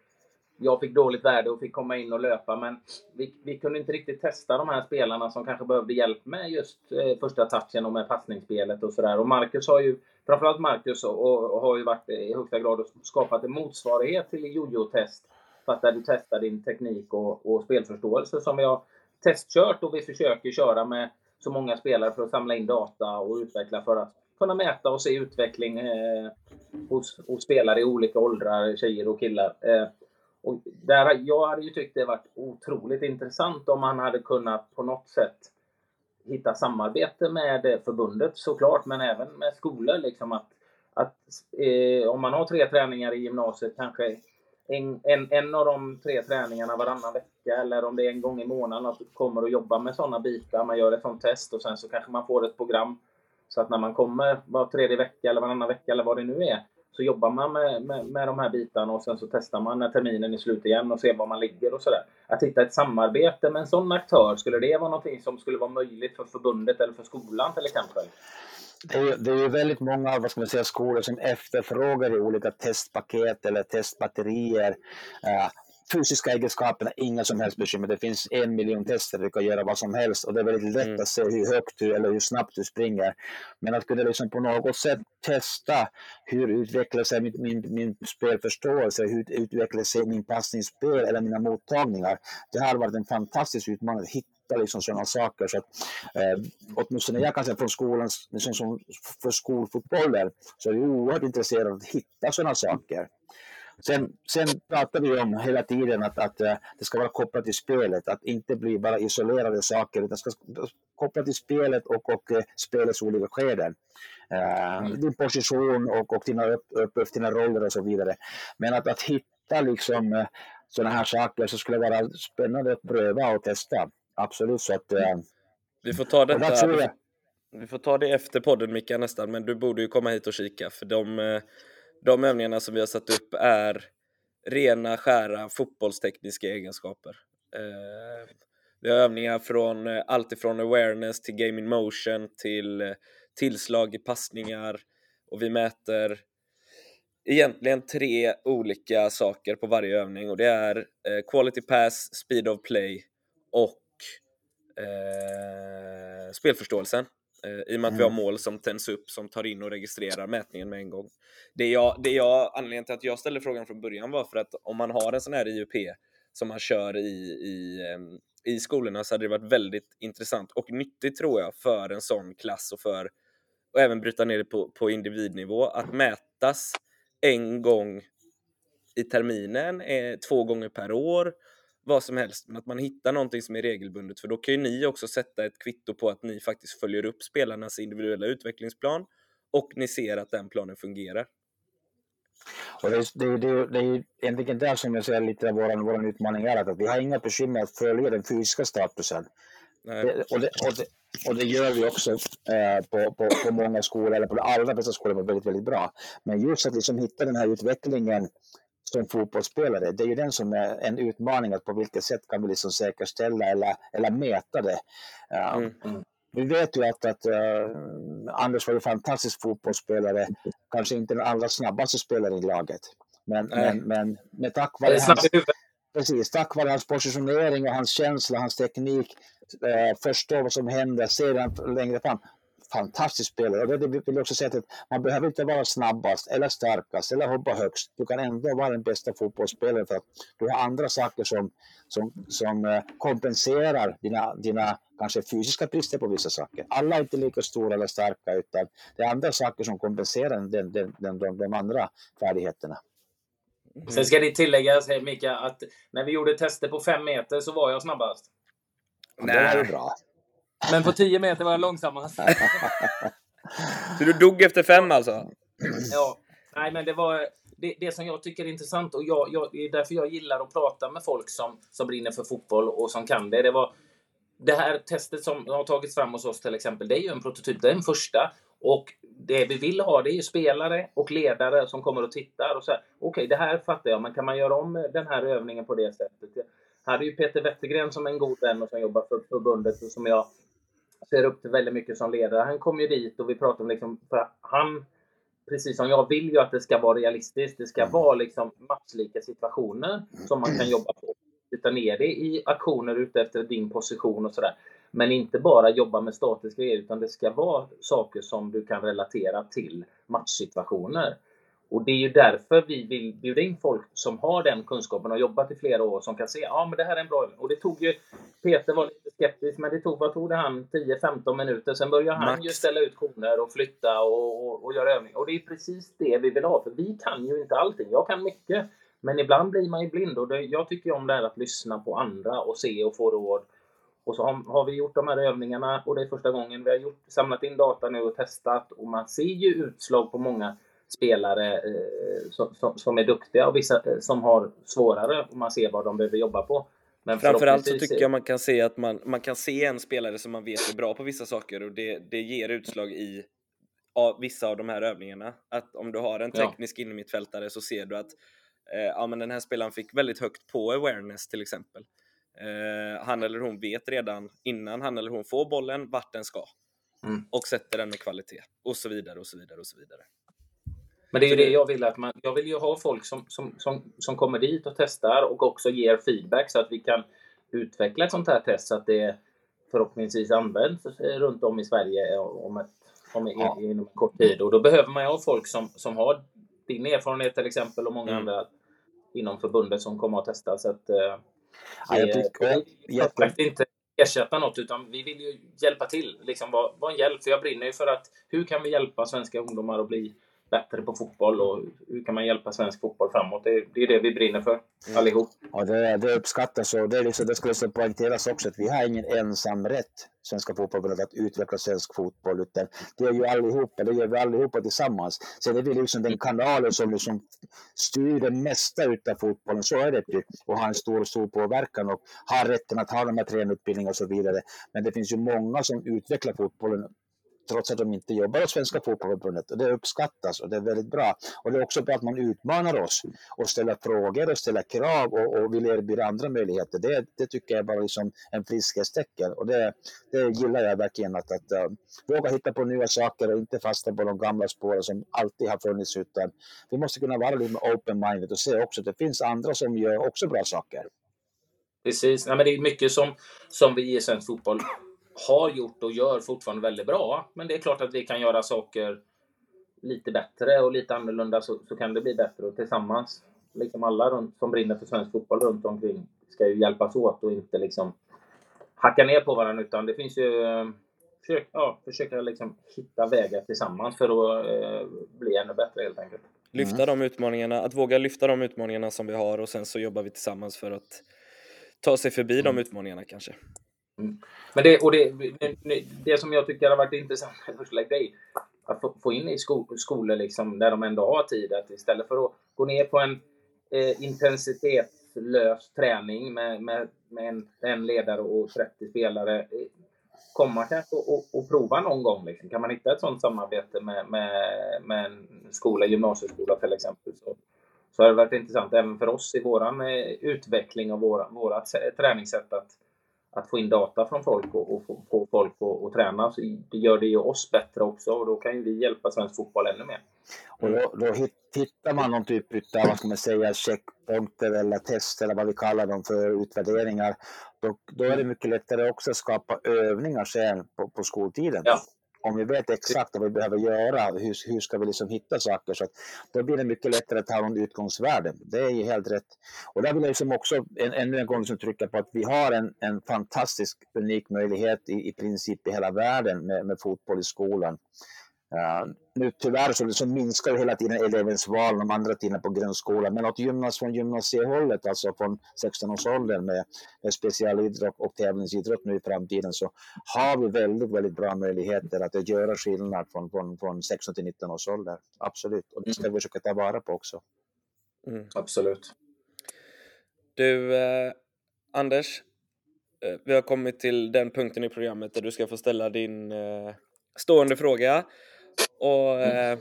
jag fick dåligt värde och fick komma in och löpa. Men vi, vi kunde inte riktigt testa de här spelarna som kanske behövde hjälp med just eh, första touchen och med passningsspelet och sådär. Och Marcus har ju framförallt Marcus och, och har ju varit eh, i högsta grad och skapat en motsvarighet till jojo-test. Fast där du testar din teknik och, och spelförståelse som vi har testkört och vi försöker köra med så många spelare för att samla in data och utveckla för att kunna mäta och se utveckling eh, hos, hos, spelare i olika åldrar, tjejer och killar. Eh, och där, jag hade ju tyckt det varit otroligt intressant om man hade kunnat på något sätt hitta samarbete med eh, förbundet såklart, men även med skolor. Liksom att, att eh, om man har tre träningar i gymnasiet, kanske en, en, en av de tre träningarna varannan vecka eller om det är en gång i månaden att du kommer och jobbar med sådana bitar. Man gör ett sånt test och sen så kanske man får ett program så att när man kommer var tredje vecka eller varannan vecka eller vad det nu är så jobbar man med, med, med de här bitarna och sen så testar man när terminen är slut igen och ser var man ligger och sådär. Att hitta ett samarbete med en sån aktör, skulle det vara någonting som skulle vara möjligt för förbundet eller för skolan till exempel? Det är, det är väldigt många vad ska man säga, skolor som efterfrågar olika testpaket eller testbatterier. Uh, fysiska egenskaperna, inga som helst bekymmer. Det finns en miljon tester, du kan göra vad som helst och det är väldigt lätt mm. att se hur högt du eller hur snabbt du springer. Men att kunna liksom på något sätt testa hur utvecklar sig min, min, min spelförståelse, hur utvecklar sig min passningsspel eller mina mottagningar. Det har varit en fantastisk utmaning att hitta liksom sådana saker. Så att, eh, åtminstone jag kan säga från skolan, liksom som för skolfotbollen, så är vi oerhört intresserade av att hitta sådana saker. Sen, sen pratar vi om hela tiden att, att det ska vara kopplat till spelet, att inte bli bara isolerade saker, utan det ska kopplat till spelet och, och uh, spelets olika skeden. Uh, mm. Din position och, och dina uppgifter, dina roller och så vidare. Men att, att hitta liksom uh, sådana här saker så skulle vara spännande att pröva och testa. Absolut. Så att, vi får ta detta. Vi får ta det efter podden Mika nästan, men du borde ju komma hit och kika för de de övningarna som vi har satt upp är rena, skära fotbollstekniska egenskaper. Eh, vi har övningar från eh, allt ifrån awareness till game in motion till eh, tillslag i passningar och vi mäter egentligen tre olika saker på varje övning och det är eh, quality pass, speed of play och eh, spelförståelsen. Eh, I och med att vi har mm. mål som tänds upp som tar in och registrerar mätningen med en gång. Det jag, det jag, anledningen till att jag ställde frågan från början var för att om man har en sån här IUP som man kör i, i, i skolorna så hade det varit väldigt intressant och nyttigt tror jag för en sån klass och för och även bryta ner det på, på individnivå att mätas en gång i terminen, eh, två gånger per år vad som helst, men att man hittar någonting som är regelbundet för då kan ju ni också sätta ett kvitto på att ni faktiskt följer upp spelarnas individuella utvecklingsplan och ni ser att den planen fungerar. Och det, det, det, det är egentligen där som jag ser lite av vår, vår utmaning är att vi har inga bekymmer att följa den fysiska statusen. Det, och, det, och, det, och det gör vi också eh, på, på, på många skolor, eller på de allra bästa skolor, väldigt, väldigt bra. Men just att liksom hitta den här utvecklingen som fotbollsspelare, det är ju den som är en utmaning, att på vilket sätt kan vi liksom säkerställa eller, eller mäta det. Mm. Mm. Vi vet ju att, att uh, Anders var en fantastisk fotbollsspelare, kanske inte den allra snabbaste spelaren i laget. Men, men, men med tack vare hans, precis, tack vare hans positionering och hans känsla, hans teknik, uh, förstå vad som händer, se den längre fram. Fantastisk spelare. Och det vill också säga att man behöver inte vara snabbast eller starkast eller hoppa högst. Du kan ändå vara den bästa fotbollsspelaren för att du har andra saker som, som, som eh, kompenserar dina, dina kanske fysiska brister på vissa saker. Alla är inte lika stora eller starka utan det är andra saker som kompenserar den, den, den, de, de andra färdigheterna. Mm. Sen ska det tilläggas, Mika, att när vi gjorde tester på fem meter så var jag snabbast. Nej. Det var ju bra. Men på 10 meter var jag långsammast. Så du dog efter fem alltså? Ja. Nej, men det var det, det som jag tycker är intressant och jag, jag, det är därför jag gillar att prata med folk som, som brinner för fotboll och som kan det. Det var det här testet som har tagits fram hos oss till exempel. Det är ju en prototyp. Det är en första och det vi vill ha det är ju spelare och ledare som kommer och tittar och så Okej, okay, det här fattar jag, men kan man göra om den här övningen på det sättet? Jag hade ju Peter Wettergren som en god vän och som jobbar för förbundet och som jag ser upp till väldigt mycket som ledare. Han kom ju dit och vi pratade om liksom, för han, precis som jag, vill ju att det ska vara realistiskt. Det ska mm. vara liksom matchlika situationer som man kan jobba på. Uta ner det i aktioner ute efter din position och sådär. Men inte bara jobba med statiska grejer, utan det ska vara saker som du kan relatera till matchsituationer. Och det är ju därför vi vill bjuda in folk som har den kunskapen och jobbat i flera år som kan se ja men det här är en bra övning. Och det tog ju, Peter var lite skeptisk, men det tog, vad tog det han, 10-15 minuter. Sen började han Max. ju ställa ut koner och flytta och, och, och göra övningar. Och det är precis det vi vill ha, för vi kan ju inte allting. Jag kan mycket, men ibland blir man ju blind och det, jag tycker om det här att lyssna på andra och se och få råd. Och så har, har, vi gjort de här övningarna och det är första gången vi har gjort, samlat in data nu och testat och man ser ju utslag på många spelare eh, som, som, som, är duktiga och vissa eh, som har svårare och man ser vad de behöver jobba på. Men Framförallt så tycker jag man kan se att man, man kan se en spelare som man vet är bra på vissa saker och det, det ger utslag i av vissa av de här övningarna. Att om du har en teknisk ja. innermittfältare så ser du att eh, ja, men den här spelaren fick väldigt högt på awareness till exempel. Eh, han eller hon vet redan innan han eller hon får bollen vart den ska mm. och sätter den med kvalitet och så vidare och så vidare och så vidare. Men det är ju det jag vill att man, jag vill ju ha folk som, som, som, som kommer dit och testar och också ger feedback så att vi kan utveckla ett sånt här test så att det förhoppningsvis används runt om i Sverige om, ett, om ja. inom en kort tid. Och då behöver man ju ha folk som, som har din erfarenhet till exempel och många mm. andra inom förbundet som kommer att testa. Så att, eh, ja, jag tycker, jag, jag, inte ersätta något utan vi vill ju hjälpa till. Liksom vara var en hjälp. För jag brinner ju för att hur kan vi hjälpa svenska ungdomar att bli bättre på fotboll och hur kan man hjälpa svensk fotboll framåt? Det, det är det vi brinner för mm. allihop. Ja, det, det uppskattas och det, är liksom, det ska liksom poängteras också att vi har ingen ensam rätt, Svenska fotbollförbundet, att utveckla svensk fotboll utan det är ju allihopa, det gör vi allihopa tillsammans. Sen är vi liksom den kanalen som liksom styr det mesta utav fotbollen, så är det ju, och har en stor, stor påverkan och har rätten att ha de här tränarutbildningarna och så vidare. Men det finns ju många som utvecklar fotbollen trots att de inte jobbar hos Svenska Fotbollförbundet. Och det uppskattas och det är väldigt bra. Och det är också bra att man utmanar oss och ställer frågor och ställer krav och, och vill erbjuda andra möjligheter. Det, det tycker jag är bara liksom en friskhetstecken och det, det gillar jag verkligen. Att, att uh, våga hitta på nya saker och inte fastna på de gamla spåren som alltid har funnits utan vi måste kunna vara lite open-minded och se också att det finns andra som gör också bra saker. Precis. Nej, men det är mycket som, som vi i svensk fotboll har gjort och gör fortfarande väldigt bra. Men det är klart att vi kan göra saker lite bättre och lite annorlunda så, så kan det bli bättre. Och tillsammans, liksom alla runt, som brinner för svensk fotboll runt omkring ska ju hjälpas åt och inte liksom hacka ner på varandra utan det finns ju försök, ja, försöka liksom hitta vägar tillsammans för att eh, bli ännu bättre helt enkelt. Lyfta mm. de utmaningarna, att våga lyfta de utmaningarna som vi har och sen så jobbar vi tillsammans för att ta sig förbi mm. de utmaningarna kanske. Mm. Men det, och det, det, som jag tycker har varit intressant med förslag, det att få, få in i sko, skolor liksom, där de ändå har tid att istället för att gå ner på en eh, intensitetslös träning med, med, med en, en, ledare och 30 spelare eh, komma kanske och, och, och, prova någon gång. Liksom. Kan man hitta ett sådant samarbete med, med, med en skola, gymnasieskola till exempel, så, så har det varit intressant även för oss i vår eh, utveckling av våra, våra träningssätt att att få in data från folk och, och få folk att träna. Så det gör det ju oss bättre också och då kan ju vi hjälpa svensk fotboll ännu mer. Och då, då hittar man någon typ av, vad ska man säga, checkpunkter eller test eller vad vi kallar dem för utvärderingar. Då, då är det mycket lättare också att skapa övningar sen på, på skoltiden. Ja om vi vet exakt vad vi behöver göra, hur, hur ska vi liksom hitta saker? Så att då blir det mycket lättare att ha någon utgångsvärde. Det är ju helt rätt. Och där vill jag liksom också en, ännu en gång liksom trycka på att vi har en, en fantastisk, unik möjlighet i, i princip i hela världen med, med fotboll i skolan. Uh, nu tyvärr så, så minskar hela tiden elevens val de andra tiden på grundskolan. Men åt gymnas, från gymnasiehållet, alltså från 16-årsåldern med, med specialidrott och tävlingsidrott nu i framtiden så har vi väldigt, väldigt bra möjligheter att göra skillnad från, från, från 16 till 19 års ålder. Absolut, och det ska vi försöka ta vara på också. Mm. Absolut. Du, eh, Anders, eh, vi har kommit till den punkten i programmet där du ska få ställa din eh, stående fråga. Och mm. eh,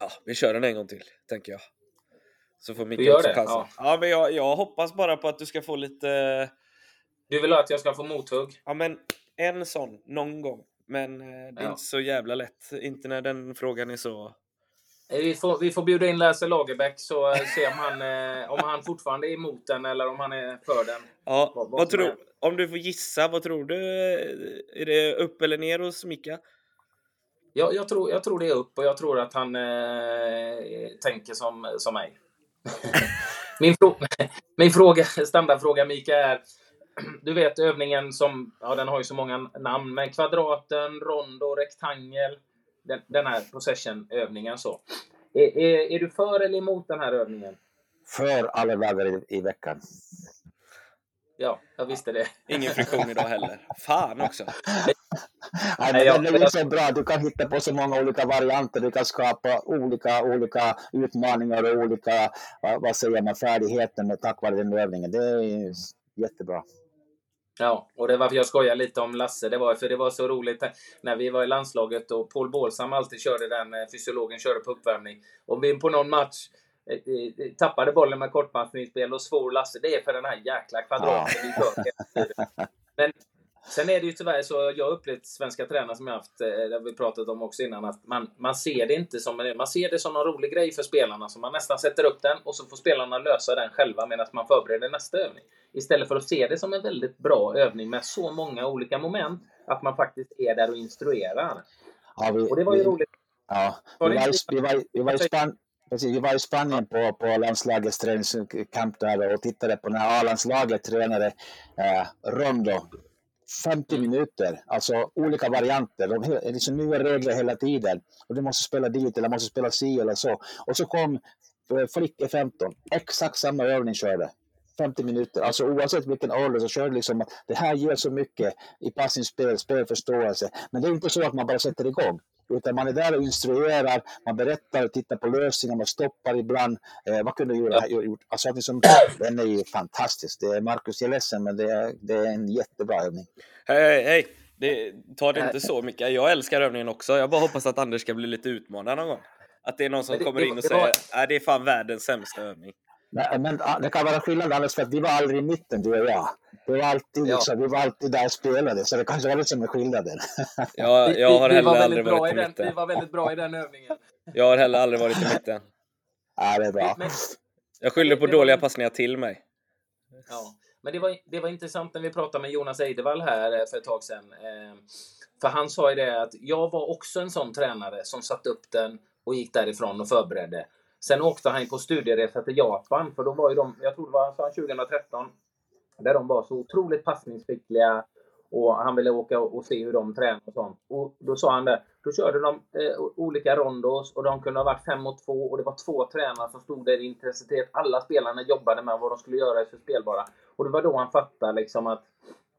ja, vi kör den en gång till, tänker jag. Så får Micke också chansen. Ja. ja, men jag, jag hoppas bara på att du ska få lite... Du vill att jag ska få mothugg? Ja, men en sån, någon gång. Men eh, det är ja. inte så jävla lätt. Inte när den frågan är så... Eh, vi får, vi får bjuda in Lasse Lagerbäck så eh, se om han, om han fortfarande är emot den eller om han är för den. Ja, vad, vad tror, om du får gissa, vad tror du? Är det upp eller ner hos Micka? Jag, jag, tror, jag tror det är upp och jag tror att han eh, tänker som, som mig. min, frå min fråga, standardfråga Mika är du vet övningen som, ja den har ju så många namn, men kvadraten, rondo, rektangel. Den, den här possession-övningen så. Är, är, är, du för eller emot den här övningen? För alla dagar i, i veckan. Ja, jag visste det. Ingen friktion idag heller. Fan också. Nej, men det är så bra. Du kan hitta på så många olika varianter. Du kan skapa olika, olika utmaningar och olika vad säger man, färdigheter med tack vare den övningen. Det är jättebra. Ja, och det var varför jag skojar lite om Lasse. Det var för det var så roligt när vi var i landslaget och Paul Bålsam alltid körde den, fysiologen körde på uppvärmning. Och vi på någon match tappade bollen med kortpassningsspel och svor Lasse. Det är för den här jäkla kvadraten ja. Men sen är det ju tyvärr så, jag har upplevt svenska tränare som jag haft, eh, det har vi pratat om också innan, att man, man ser det inte som man ser det som en rolig grej för spelarna. Så man nästan sätter upp den och så får spelarna lösa den själva medan man förbereder nästa övning. Istället för att se det som en väldigt bra övning med så många olika moment, att man faktiskt är där och instruerar. Ja, vi, och det var ju vi, roligt. Ja, vi var, vi var, vi var i Spanien Precis, vi var i Spanien på, på landslagets träningskamp där och tittade på när A-landslaget tränade eh, rondo. 50 minuter, alltså olika varianter. De är liksom nya regler hela tiden. Och du måste spela dit eller måste spela si eller så. Och så kom eh, Flicke 15, exakt samma övning körde. 50 minuter. Alltså oavsett vilken ålder så kör det liksom att det här ger så mycket i passningsspel, spelförståelse. Men det är inte så att man bara sätter igång. Utan man är där och instruerar, man berättar, tittar på lösningar, man stoppar ibland. Eh, vad kunde du göra? Ja. Alltså, liksom, den är ju fantastisk. Det är Marcus, jag är ledsen, men det är, det är en jättebra övning. Hej, hej! Det, ta det inte så mycket. Jag älskar övningen också. Jag bara hoppas att Anders ska bli lite utmanad någon gång. Att det är någon som det, kommer in och säger att det är fan världens sämsta övning. Nej, men ah, det kan vara skillnad Anders, för att vi var aldrig i mitten, du och jag. Vi var alltid, ja. liksom, vi var alltid där och spelade, så det kanske var det som är skillnaden. Ja, jag har heller aldrig varit i den, mitten. Vi var väldigt bra i den övningen. Jag har heller aldrig varit i mitten. Ja, det är bra. Men, jag skyller på dåliga var... passningar till mig. Ja, men det var, det var intressant när vi pratade med Jonas Eidevall här eh, för ett tag sedan. Eh, för han sa ju det att jag var också en sån tränare som satte upp den och gick därifrån och förberedde. Sen åkte han på studieresa till Japan, för då var ju de, jag tror det var 2013, där de var så otroligt passningsskickliga och han ville åka och se hur de tränade och sånt. Och då sa han det, då körde de eh, olika rondos och de kunde ha varit fem mot två och det var två tränare som stod där i intensitet. Alla spelarna jobbade med vad de skulle göra i för spelbara. Och det var då han fattade liksom att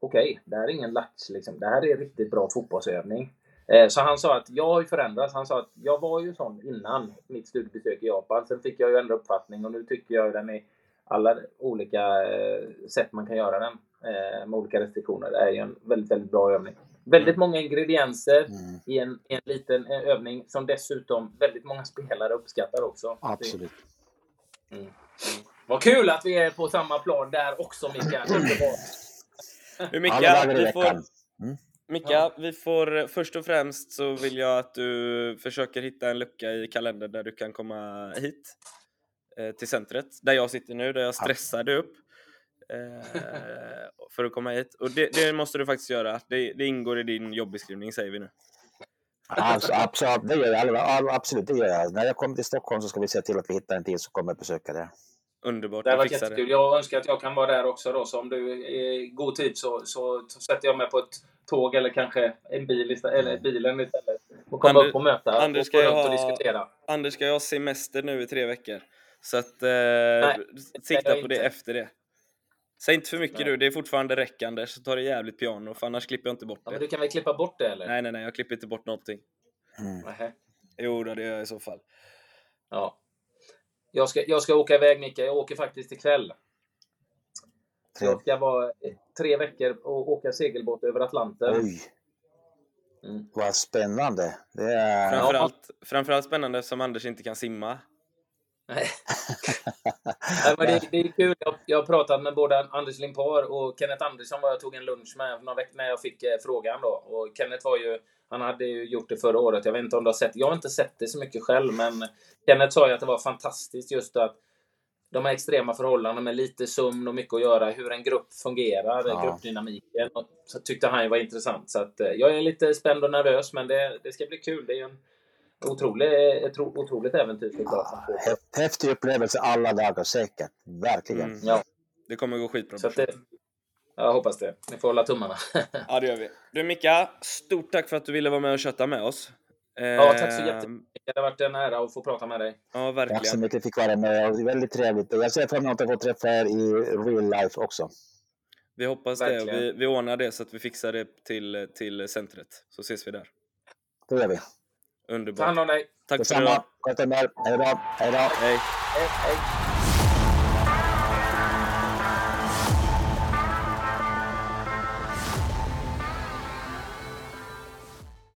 okej, okay, det här är ingen lax liksom. Det här är riktigt bra fotbollsövning. Eh, så han sa att jag har ju förändrats. Han sa att jag var ju sån innan mitt studiebesök i Japan. Sen fick jag ju ändra uppfattning och nu tycker jag den är alla olika eh, sätt man kan göra den eh, med olika restriktioner. Det är ju en väldigt, väldigt bra övning. Väldigt många ingredienser mm. i en, en liten övning som dessutom väldigt många spelare uppskattar också. Absolut. Mm. Mm. Vad kul att vi är på samma plan där också, Mikael. Underbart. Mikael, vi får, mm. Mika, vi får först och främst så vill jag att du försöker hitta en lucka i kalendern där du kan komma hit eh, till centret där jag sitter nu, där jag stressade upp eh, för att komma hit. Och det, det, måste du faktiskt göra. Det, det, ingår i din jobbeskrivning säger vi nu. Alltså, absolut, det gör jag. Absolut, det gör jag. När jag kommer till Stockholm så ska vi se till att vi hittar en tid så kommer besöka det. Underbart. Det har vi varit jättekul. Jag önskar att jag kan vara där också då. Så om du är i god tid så, så sätter jag mig på ett tåg eller kanske en bil istället, eller bilen istället. Och kommer Ander- upp och möta Anders och ska ju runt och ha- diskutera. Anders ska jag ha semester nu i tre veckor. Så att eh, sikta jag på det inte. efter det. Säg inte för mycket Nej. du, det är fortfarande räck Anders. Så ta det jävligt piano, för annars klipper jag inte bort Ja, det. men du kan väl klippa bort det eller? Nej, nej, nej, jag klipper inte bort någonting. Mm. Jo, då, det gör jag i så fall. Ja. Jag ska, jag ska åka iväg Micke. Jag åker faktiskt ikväll. Så jag ska vara tre veckor och åka segelbåt över Atlanten. Oj, Mm. vad spännande. Det är... Framförallt, framförallt spännande eftersom Anders inte kan simma. Nej. Nej, men det, det är kul. Jag, har pratat med både Anders Limpar och Kenneth Andersson var jag tog en lunch med när jag fick eh, frågan då. Och Kenneth var ju, han hade ju gjort det förra året. Jag vet inte om du har sett, jag har inte sett det så mycket själv, men Kenneth sa ju att det var fantastiskt just att de här extrema förhållandena med lite sömn och mycket att göra, hur en grupp fungerar, Ja. gruppdynamiken. Och så tyckte han var intressant. Så att, eh, jag är lite spänd och nervös, men det, det ska bli kul. Det är en otrolig, ett otroligt äventyr. Hä- Häftig upplevelse alla dagar säkert. Verkligen. Mm. Ja, Det kommer gå skitbra. så att det, jag hoppas det. Ni får hålla tummarna. Ja, det gör vi. Du Micka, stort tack för att du ville vara med och kötta med oss. Ja, tack så Ehm, jättemycket. Det har varit en ära att få prata med dig. Ja, Tack så verkligen. mycket att jag fick vara med. det är Väldigt trevligt. Jag ser fram emot att få träffa er i real life också. Vi hoppas det. Verkligen. Vi, vi ordnar det så att vi fixar det till, till centret. Så ses vi där. Det gör vi. Ta hand Underbart. om dig. Tack för Detsamma. Sköt er. Hej då. Hej då. Hej. Hej, hej.